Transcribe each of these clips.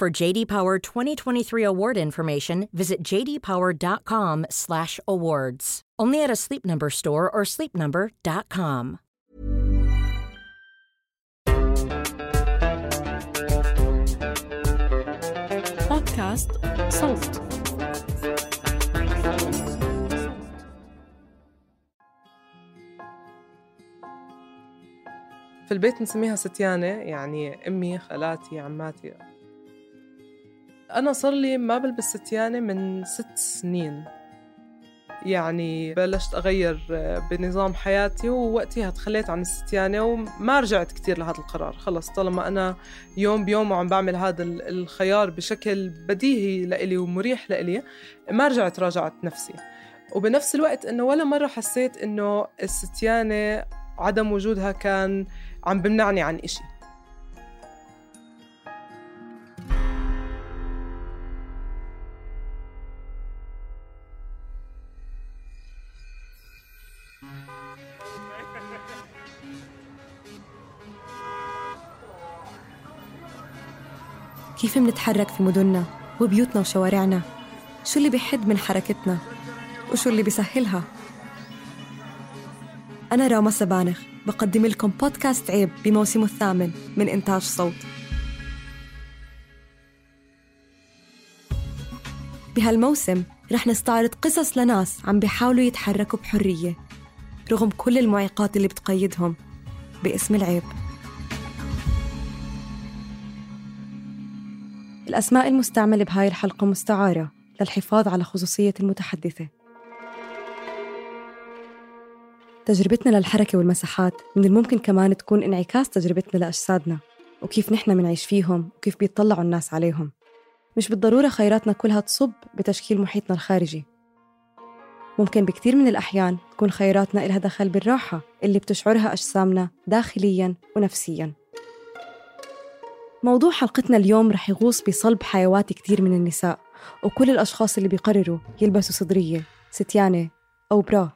For JD Power 2023 award information, visit jdpower.com/awards. Only at a Sleep Number store or sleepnumber.com. بودكاست صوت في البيت نسميها ستيانة يعني أمي خالاتي عماتي أنا صار لي ما بلبس ستيانة من ست سنين. يعني بلشت أغير بنظام حياتي ووقتها تخليت عن الستيانة وما رجعت كتير لهذا القرار. خلص طالما أنا يوم بيوم وعم بعمل هذا الخيار بشكل بديهي لإلي ومريح لإلي ما رجعت راجعت نفسي. وبنفس الوقت إنه ولا مرة حسيت إنه الستيانة عدم وجودها كان عم بمنعني عن إشي. منتحرك في مدننا وبيوتنا وشوارعنا؟ شو اللي بيحد من حركتنا؟ وشو اللي بيسهلها؟ أنا راما سبانخ بقدم لكم بودكاست عيب بموسمه الثامن من إنتاج صوت. بهالموسم رح نستعرض قصص لناس عم بيحاولوا يتحركوا بحرية رغم كل المعيقات اللي بتقيدهم باسم العيب. الأسماء المستعملة بهاي الحلقة مستعارة للحفاظ على خصوصية المتحدثة. تجربتنا للحركة والمساحات من الممكن كمان تكون انعكاس تجربتنا لأجسادنا وكيف نحن منعيش فيهم وكيف بيطلعوا الناس عليهم. مش بالضرورة خيراتنا كلها تصب بتشكيل محيطنا الخارجي. ممكن بكتير من الأحيان تكون خيراتنا إلها دخل بالراحة اللي بتشعرها أجسامنا داخلياً ونفسياً. موضوع حلقتنا اليوم رح يغوص بصلب حيوات كتير من النساء وكل الأشخاص اللي بيقرروا يلبسوا صدرية ستيانة أو برا.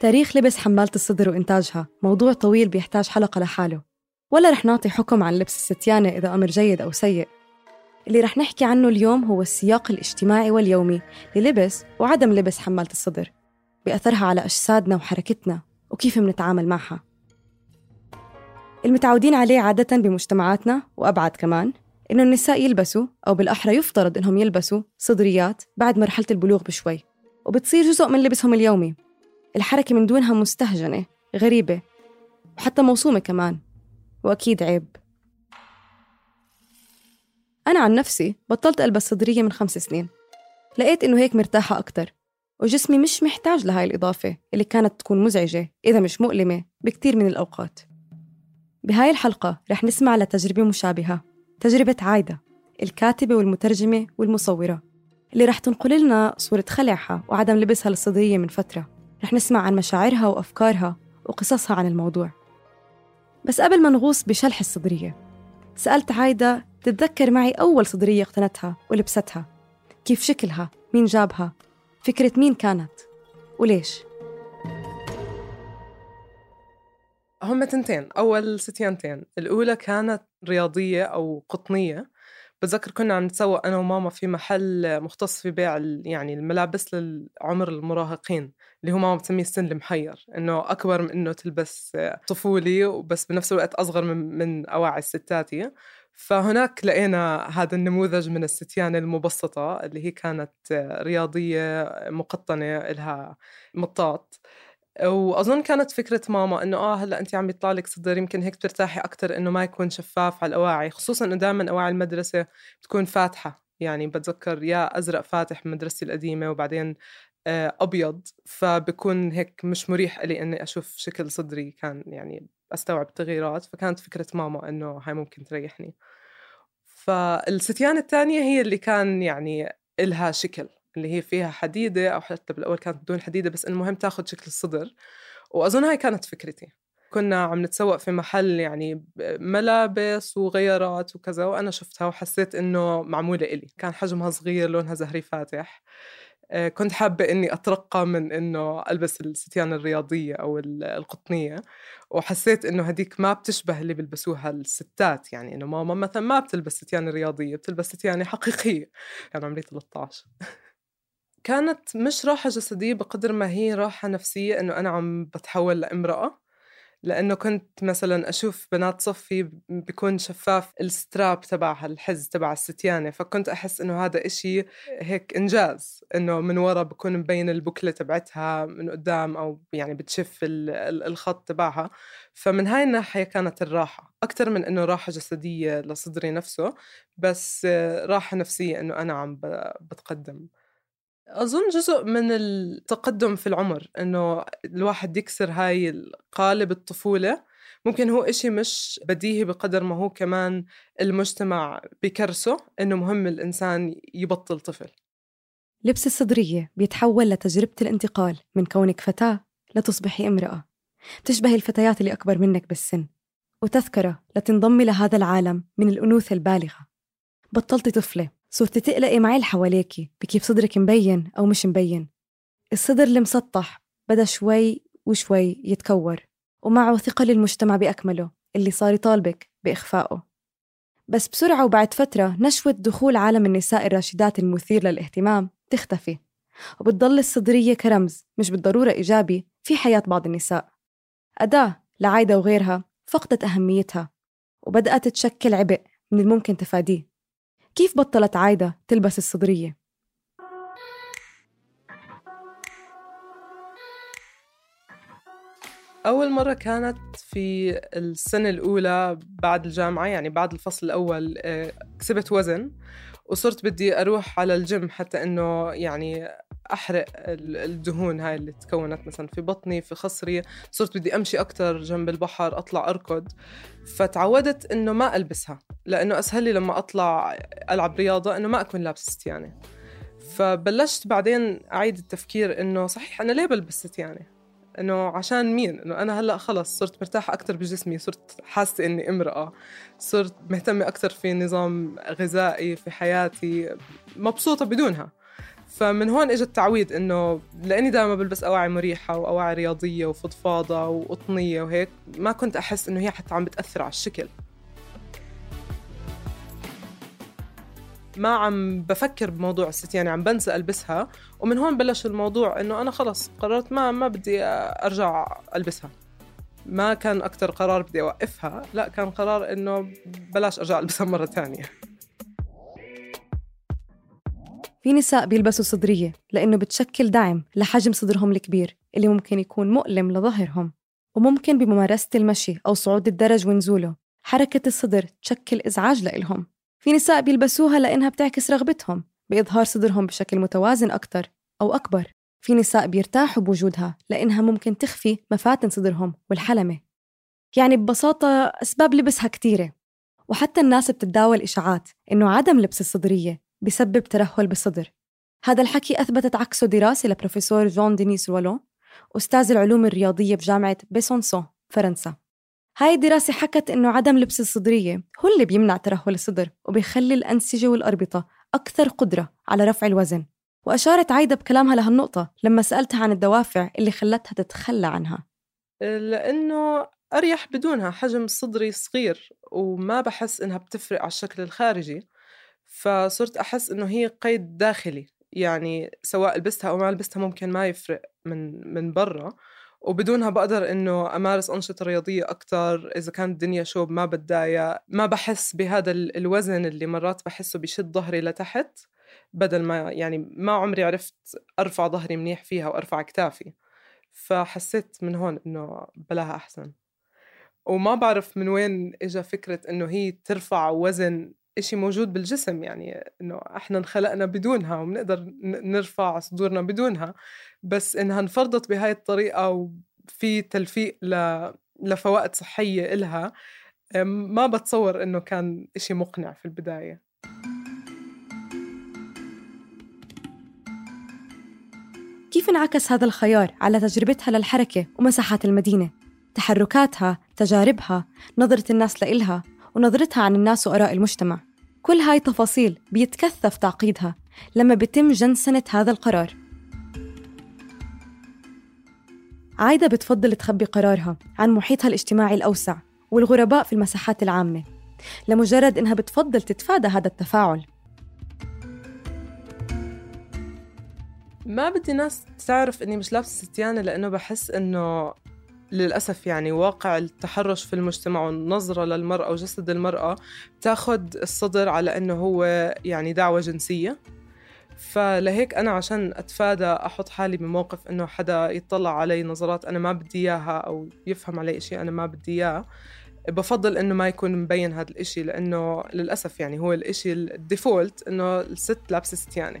تاريخ لبس حمالة الصدر وإنتاجها موضوع طويل بيحتاج حلقة لحاله. ولا رح نعطي حكم عن لبس الستيانة إذا أمر جيد أو سيء. اللي رح نحكي عنه اليوم هو السياق الاجتماعي واليومي للبس وعدم لبس حمالة الصدر بأثرها على أجسادنا وحركتنا. وكيف منتعامل معها. المتعودين عليه عادة بمجتمعاتنا وأبعد كمان إنه النساء يلبسوا أو بالأحرى يفترض إنهم يلبسوا صدريات بعد مرحلة البلوغ بشوي وبتصير جزء من لبسهم اليومي. الحركة من دونها مستهجنة غريبة وحتى موصومة كمان وأكيد عيب. أنا عن نفسي بطلت ألبس صدرية من خمس سنين. لقيت إنه هيك مرتاحة أكتر. وجسمي مش محتاج لهاي الإضافة اللي كانت تكون مزعجة إذا مش مؤلمة بكتير من الأوقات. بهاي الحلقة رح نسمع لتجربة مشابهة تجربة عايدة الكاتبة والمترجمة والمصورة اللي رح تنقل لنا صورة خلعها وعدم لبسها للصدرية من فترة. رح نسمع عن مشاعرها وأفكارها وقصصها عن الموضوع. بس قبل ما نغوص بشلح الصدرية سألت عايدة تتذكر معي أول صدرية اقتنتها ولبستها كيف شكلها؟ مين جابها؟ فكرة مين كانت؟ وليش؟ هم تنتين. أول ستيانتين. الأولى كانت رياضية أو قطنية. بتذكر كنا عم نتسوق أنا وماما في محل مختص في بيع يعني الملابس للعمر المراهقين اللي هو ماما بتسميه السن المحير إنه أكبر من إنه تلبس طفولي وبس بنفس الوقت أصغر من من أواعي الستاتي فهناك لقينا هذا النموذج من الستيان المبسطة اللي هي كانت رياضية مقطنة لها مطاط. وأظن كانت فكرة ماما إنه آه هلأ انت عم يطلع لك صدر يمكن هيك بترتاحي أكثر إنه ما يكون شفاف على الأواعي خصوصا إنه دائما أواعي المدرسة بتكون فاتحة. يعني بتذكر يا أزرق فاتح مدرستي القديمة وبعدين آه، أبيض. فبكون هيك مش مريح لي إني أشوف شكل صدري كان يعني أستوعب التغييرات فكانت فكرة ماما إنه هاي ممكن تريحني. فالستيان الثانية هي اللي كان يعني إلها شكل اللي هي فيها حديدة أو حتى بالأول كانت بدون حديدة بس المهم تاخذ شكل الصدر. وأظن هاي كانت فكرتي. كنا عم نتسوق في محل يعني ملابس وغيارات وكذا وأنا شفتها وحسيت إنه معمولة إلي. كان حجمها صغير لونها زهري فاتح. كنت حابة إني أترقى من إنه ألبس الستيان الرياضية أو القطنية وحسيت إنه هديك ما بتشبه اللي بيلبسوها الستات. يعني إنه ماما مثلا ما بتلبس ستيان رياضية بتلبس ستيان حقيقية. كان عمري 13 كانت مش راحة جسدية بقدر ما هي راحة نفسية إنه أنا عم بتحول لإمرأة. لأنه كنت مثلا أشوف بنات صفي بيكون شفاف الستراب تبعها الحز تبع الستيانة فكنت أحس إنه هذا إشي هيك إنجاز إنه من ورا بكون مبين البكلة تبعتها من قدام أو يعني بتشف الخط تبعها. فمن هاي الناحية كانت الراحة. أكثر من إنه راحة جسدية لصدري نفسه بس راحة نفسية إنه أنا عم بتقدم. أظن جزء من التقدم في العمر إنه الواحد يكسر هاي قالب الطفولة. ممكن هو إشي مش بديهي بقدر ما هو كمان المجتمع بكرسه إنه مهم الإنسان يبطل طفل. لبس الصدرية بيتحول لتجربة الانتقال. من كونك فتاة لتصبحي امرأة. تشبه الفتيات اللي أكبر منك بالسن. وتذكرة لتنضمي لهذا العالم من الأنوثة البالغة. بطلتي طفلة. صرتي تقلقي معي حواليكي بكيف صدرك مبين أو مش مبين. الصدر المسطح بدأ شوي وشوي يتكور ومعه ثقل المجتمع بأكمله اللي صار يطالبك بإخفائه. بس بسرعة وبعد فترة نشوة دخول عالم النساء الراشدات المثير للاهتمام تختفي وبتضل الصدرية كرمز مش بالضرورة إيجابي في حياة بعض النساء. أداة لعايدة وغيرها فقدت أهميتها وبدأت تشكل عبء من الممكن تفاديه. كيف بطلت عايدة تلبس الصدرية؟ أول مرة كانت في السنة الأولى بعد الجامعة يعني بعد الفصل الأول آه، كسبت وزن وصرت بدي أروح على الجيم حتى إنه يعني أحرق الدهون هاي اللي تكونت مثلا في بطني في خصري. صرت بدي أمشي أكتر جنب البحر أطلع أركض. فتعودت إنه ما ألبسها لأنه أسهل لي لما أطلع ألعب رياضة إنه ما أكون لابسة ستيانة. فبلشت بعدين أعيد التفكير إنه صحيح أنا ليه بلبس ستيانة؟ إنه عشان مين؟ إنه أنا هلأ خلص صرت مرتاحة أكثر بجسمي صرت حاسة إني امرأة صرت مهتمة أكثر في نظام غذائي في حياتي مبسوطة بدونها. فمن هون اجى التعويض إنه لأني دائما بلبس أواعي مريحة وأواعي رياضية وفضفاضة وقطنية وهيك ما كنت أحس إنه هي حتى عم بتأثر على الشكل. ما عم بفكر بموضوع الستيانة عم بنسى ألبسها. ومن هون بلش الموضوع إنه أنا خلص قررت ما ما بدي أرجع ألبسها. ما كان أكتر قرار بدي أوقفها لا كان قرار إنه بلاش أرجع ألبسها مرة تانية. في نساء بيلبسوا صدرية لأنه بتشكل دعم لحجم صدرهم الكبير اللي ممكن يكون مؤلم لظهرهم. وممكن بممارسة المشي أو صعود الدرج ونزوله حركة الصدر تشكل إزعاج لإلهم. في نساء بيلبسوها لأنها بتعكس رغبتهم بإظهار صدرهم بشكل متوازن أكتر أو أكبر. في نساء بيرتاحوا بوجودها لأنها ممكن تخفي مفاتن صدرهم والحلمة. يعني ببساطة أسباب لبسها كتيرة. وحتى الناس بتتداول إشاعات إنه عدم لبس الصدرية بسبب ترهل بالصدر. هذا الحكي أثبتت عكسه دراسة لبروفيسور جون دينيس رولو أستاذ العلوم الرياضية بجامعة بيسونسون فرنسا. هاي الدراسة حكت إنه عدم لبس الصدرية هو اللي بيمنع ترهل الصدر وبيخلي الأنسجة والأربطة أكثر قدرة على رفع الوزن. وأشارت عايدة بكلامها لهالنقطة لما سألتها عن الدوافع اللي خلتها تتخلى عنها. لأنه أريح بدونها حجم صدري صغير وما بحس إنها بتفرق على الشكل الخارجي فصرت أحس إنه هي قيد داخلي. يعني سواء لبستها أو ما لبستها ممكن ما يفرق من من برا. وبدونها بقدر إنه أمارس أنشطة رياضية أكتر إذا كانت الدنيا شوب ما بتضايق. ما بحس بهذا الوزن اللي مرات بحسه بشد ظهري لتحت بدل ما يعني ما عمري عرفت أرفع ظهري منيح فيها وأرفع كتافي. فحسيت من هون إنه بلاها أحسن. وما بعرف من وين إجا فكرة إنه هي ترفع وزن إشي موجود بالجسم يعني إنه إحنا انخلقنا بدونها وبنقدر نرفع صدورنا بدونها. بس إنها انفرضت بهاي الطريقة وفي تلفيق ل... لفوائد صحية إلها ما بتصور إنه كان إشي مقنع في البداية. كيف انعكس هذا الخيار على تجربتها للحركة ومساحات المدينة؟ تحركاتها، تجاربها، نظرة الناس لإلها ونظرتها عن الناس وآراء المجتمع. كل هاي تفاصيل بيتكثف تعقيدها لما بيتم جنسنة هذا القرار. عايدة بتفضل تخبي قرارها عن محيطها الاجتماعي الأوسع والغرباء في المساحات العامة لمجرد إنها بتفضل تتفادى هذا التفاعل. ما بدي ناس تعرف إني مش لابسة ستيانة لأنه بحس إنه للأسف يعني واقع التحرش في المجتمع والنظرة للمرأة وجسد المرأة تاخد الصدر على أنه هو يعني دعوة جنسية. فلهيك أنا عشان أتفادى أحط حالي بموقف إنه حدا يطلع علي نظرات أنا ما بدي إياها أو يفهم علي إشي أنا ما بدي إياه بفضل إنه ما يكون مبين هذا الإشي لأنه للأسف يعني هو الإشي الديفولت إنه الست لابسة ستيانة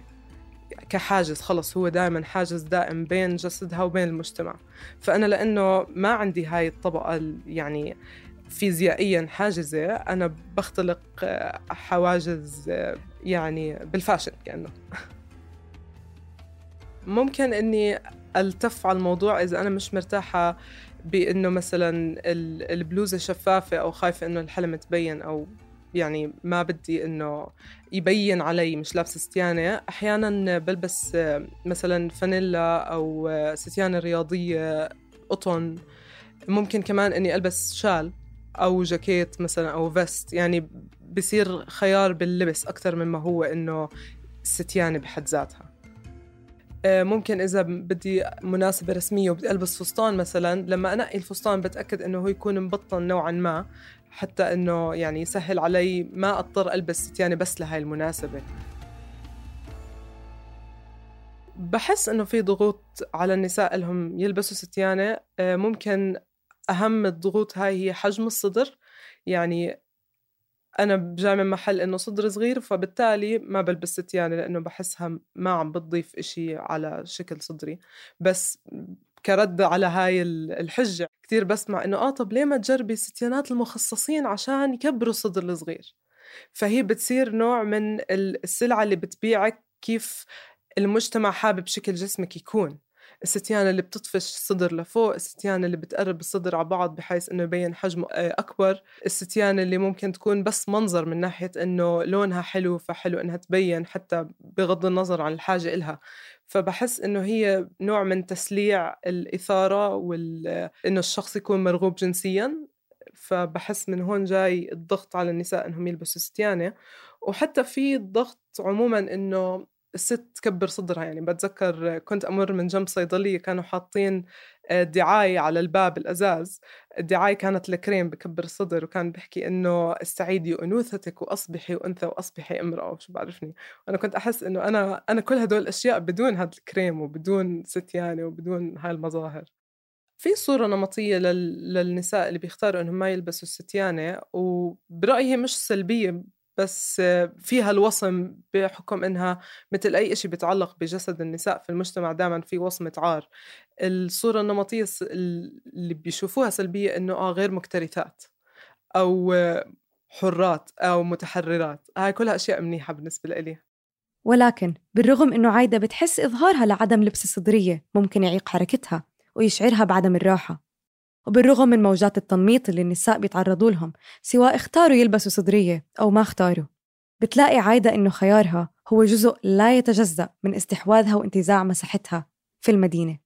كحاجز خلص هو دائما حاجز دائم بين جسدها وبين المجتمع. فأنا لأنه ما عندي هاي الطبقة يعني فيزيائيا حاجزة أنا بختلق حواجز يعني بالفاشن كأنه. ممكن إني ألتف على الموضوع إذا أنا مش مرتاحة بإنه مثلا البلوزة شفافة أو خايفة إنه الحلم تبين أو يعني ما بدي إنه يبين علي مش لابسة ستيانة. أحيانا بلبس مثلا فانيلا أو ستيانة رياضية قطن. ممكن كمان إني ألبس شال أو جاكيت مثلا أو فيست. يعني بصير خيار باللبس أكثر مما هو إنه ستيانه بحد ذاتها. ممكن إذا بدي مناسبة رسمية وبدي ألبس فستان مثلا لما أنقي الفستان بتأكد إنه هو يكون مبطن نوعا ما حتى إنه يعني يسهل علي ما أضطر ألبس ستيانه بس لهي المناسبة. بحس إنه في ضغوط على النساء لهم يلبسوا ستيانه آه، ممكن أهم الضغوط هاي هي حجم الصدر. يعني أنا جاي من محل إنه صدر صغير فبالتالي ما بلبس ستيانة لإنه بحسها ما عم بتضيف إشي على شكل صدري. بس كرد على هاي الحجة كتير بسمع إنه آه طب ليه ما تجربي الستيانات المخصصين عشان يكبروا الصدر الصغير؟ فهي بتصير نوع من السلعة اللي بتبيعك كيف المجتمع حابب شكل جسمك يكون. الستيانة اللي بتطفش الصدر لفوق الستيانة اللي بتقرب الصدر على بعض بحيث إنه يبين حجمه آه، أكبر. الستيانة اللي ممكن تكون بس منظر من ناحية إنه لونها حلو فحلو إنها تبين حتى بغض النظر عن الحاجة إلها. فبحس إنه هي نوع من تسليع الإثارة وال إنه الشخص يكون مرغوب جنسيا. فبحس من هون جاي الضغط على النساء إنهم يلبسوا ستيانة. وحتى في ضغط عموما إنه الست تكبر صدرها يعني بتذكر كنت أمر من جنب صيدلية كانوا حاطين آه، دعاية على الباب الأزاز. الدعاية كانت لكريم بكبر الصدر وكان بيحكي إنه استعيدي أنوثتك وأصبحي أنثى وأصبحي امرأة وشو بعرفني. وأنا كنت أحس إنه أنا أنا كل هدول الأشياء بدون هذا الكريم وبدون ستيانة وبدون هاي المظاهر. في صورة نمطية لل... للنساء اللي بيختاروا إنهم ما يلبسوا الستيانة وبرأيي مش سلبية بس فيها الوصم بحكم إنها مثل أي شيء بيتعلق بجسد النساء في المجتمع دائما في وصمة عار. الصورة النمطية اللي بيشوفوها سلبية إنه آه غير مكترثات أو حرات أو متحررات. هاي كلها أشياء منيحة بالنسبة لي ولكن بالرغم إنه عايدة بتحس إظهارها لعدم لبس الصدريه ممكن يعيق حركتها ويشعرها بعدم الراحة. وبالرغم من موجات التنميط اللي النساء بيتعرضوا لهم سواء اختاروا يلبسوا صدرية أو ما اختاروا بتلاقي عايدة إنه خيارها هو جزء لا يتجزأ من استحواذها وانتزاع مساحتها في المدينة.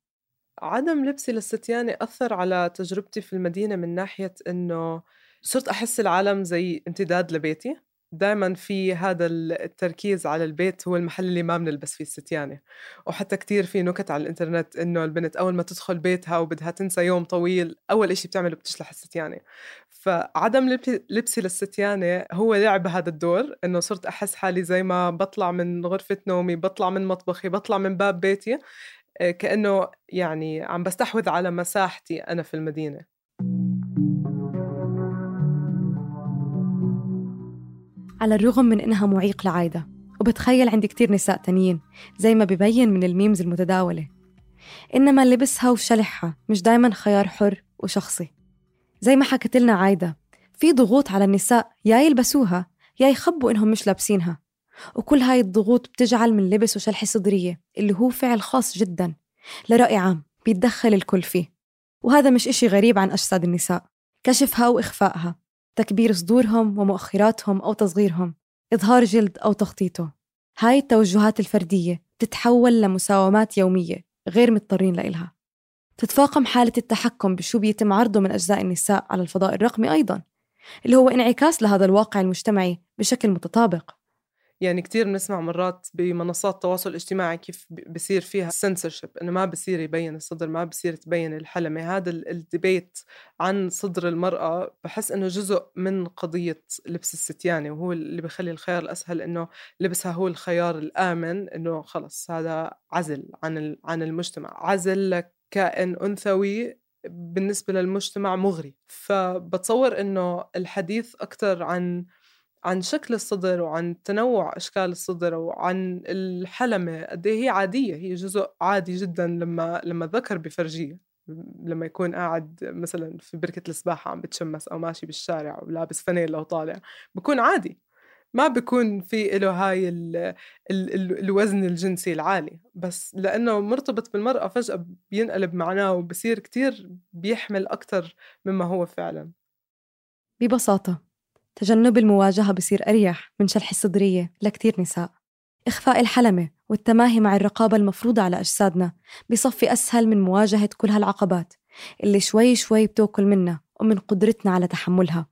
عدم لبسي للستيانة أثر على تجربتي في المدينة من ناحية إنه صرت أحس العالم زي امتداد لبيتي؟ دائما في هذا التركيز على البيت هو المحل اللي ما بنلبس فيه الستيانة وحتى كتير في نكت على الإنترنت إنه البنت أول ما تدخل بيتها وبدها تنسى يوم طويل أول إشي بتعمله بتشلح الستيانة فعدم لبسي للستيانة هو لعب هذا الدور إنه صرت أحس حالي زي ما بطلع من غرفة نومي بطلع من مطبخي بطلع من باب بيتي آه، كأنه يعني عم بستحوذ على مساحتي أنا في المدينة. على الرغم من إنها معيق لعايدة. وبتخيل عندي كتير نساء تانيين زي ما ببين من الميمز المتداولة. إنما لبسها وشلحها مش دايما خيار حر وشخصي. زي ما حكت لنا عايدة في ضغوط على النساء يا يلبسوها يا يخبوا إنهم مش لابسينها. وكل هاي الضغوط بتجعل من لبس وشلح صدرية اللي هو فعل خاص جدا. لرأي عام بيتدخل الكل فيه. وهذا مش إشي غريب عن أجساد النساء. كشفها وإخفائها. تكبير صدورهم ومؤخراتهم أو تصغيرهم إظهار جلد أو تخطيطه. هاي التوجهات الفردية تتحول لمساومات يومية غير مضطرين لإلها. تتفاقم حالة التحكم بشو بيتم عرضه من أجزاء النساء على الفضاء الرقمي أيضا اللي هو انعكاس لهذا الواقع المجتمعي بشكل متطابق. يعني كتير بنسمع مرات بمنصات التواصل الاجتماعي كيف بصير فيها سنسورشيب إنه ما بصير يبين الصدر ما بصير تبين الحلمة. هذا الديبيت عن صدر المرأة بحس إنه جزء من قضية لبس الستيانة وهو اللي بخلي الخيار الأسهل إنه لبسها هو الخيار الآمن إنه خلص هذا عزل عن عن المجتمع. عزل لكائن أنثوي بالنسبة للمجتمع مغري. فبتصور إنه الحديث أكثر عن عن شكل الصدر وعن تنوع أشكال الصدر وعن الحلمة قد إيه هي عادية هي جزء عادي جدا لما لما ذكر بفرجية لما يكون قاعد مثلا في بركة السباحة عم بتشمس أو ماشي بالشارع ولابس فانيلا وطالع بكون عادي. ما بكون في له هاي ال ال ال الوزن الجنسي العالي بس لأنه مرتبط بالمرأة فجأة بينقلب معناه وبصير كتير بيحمل أكتر مما هو فعلا. ببساطة. تجنب المواجهة بصير أريح من شلح الصدرية لكتير نساء. إخفاء الحلمة والتماهي مع الرقابة المفروضة على أجسادنا بصفي أسهل من مواجهة كل هالعقبات اللي شوي شوي بتوكل منا ومن قدرتنا على تحملها.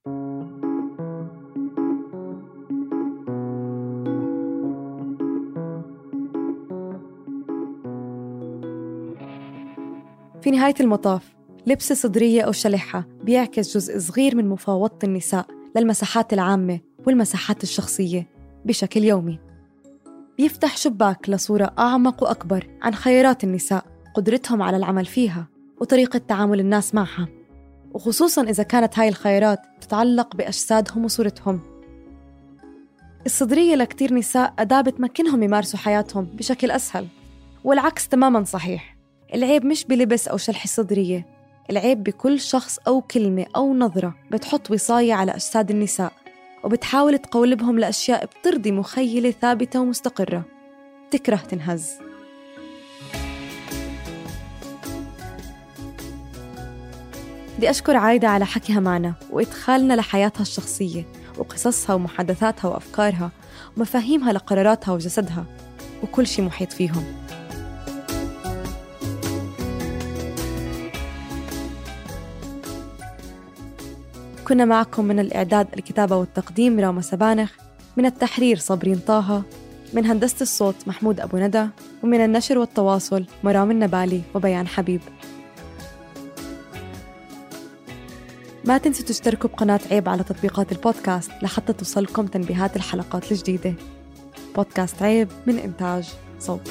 في نهاية المطاف لبس صدرية أو شلحة بيعكس جزء صغير من مفاوضة النساء للمساحات العامة والمساحات الشخصية بشكل يومي. بيفتح شباك لصورة أعمق وأكبر عن خيارات النساء قدرتهم على العمل فيها وطريقة تعامل الناس معها وخصوصا إذا كانت هاي الخيارات تتعلق بأجسادهم وصورتهم. الصدرية لكتير نساء أداة بتمكنهم يمارسوا حياتهم بشكل أسهل والعكس تماما صحيح. العيب مش بلبس أو شلح الصدرية العيب بكل شخص أو كلمة أو نظرة بتحط وصاية على أجساد النساء وبتحاول تقولبهم لأشياء بترضي مخيلة ثابتة ومستقرة. تكره تنهز. بدي أشكر عايدة على حكيها معنا وإدخالنا لحياتها الشخصية وقصصها ومحادثاتها وأفكارها ومفاهيمها لقراراتها وجسدها وكل شي محيط فيهم. كنا معكم من الإعداد الكتابة والتقديم راما سبانخ من التحرير صابرين طه من هندسة الصوت محمود أبو ندى ومن النشر والتواصل مرام النبالي وبيان حبيب. ما تنسوا تشتركوا بقناة عيب على تطبيقات البودكاست لحتى توصلكم تنبيهات الحلقات الجديدة. بودكاست عيب من إنتاج صوت.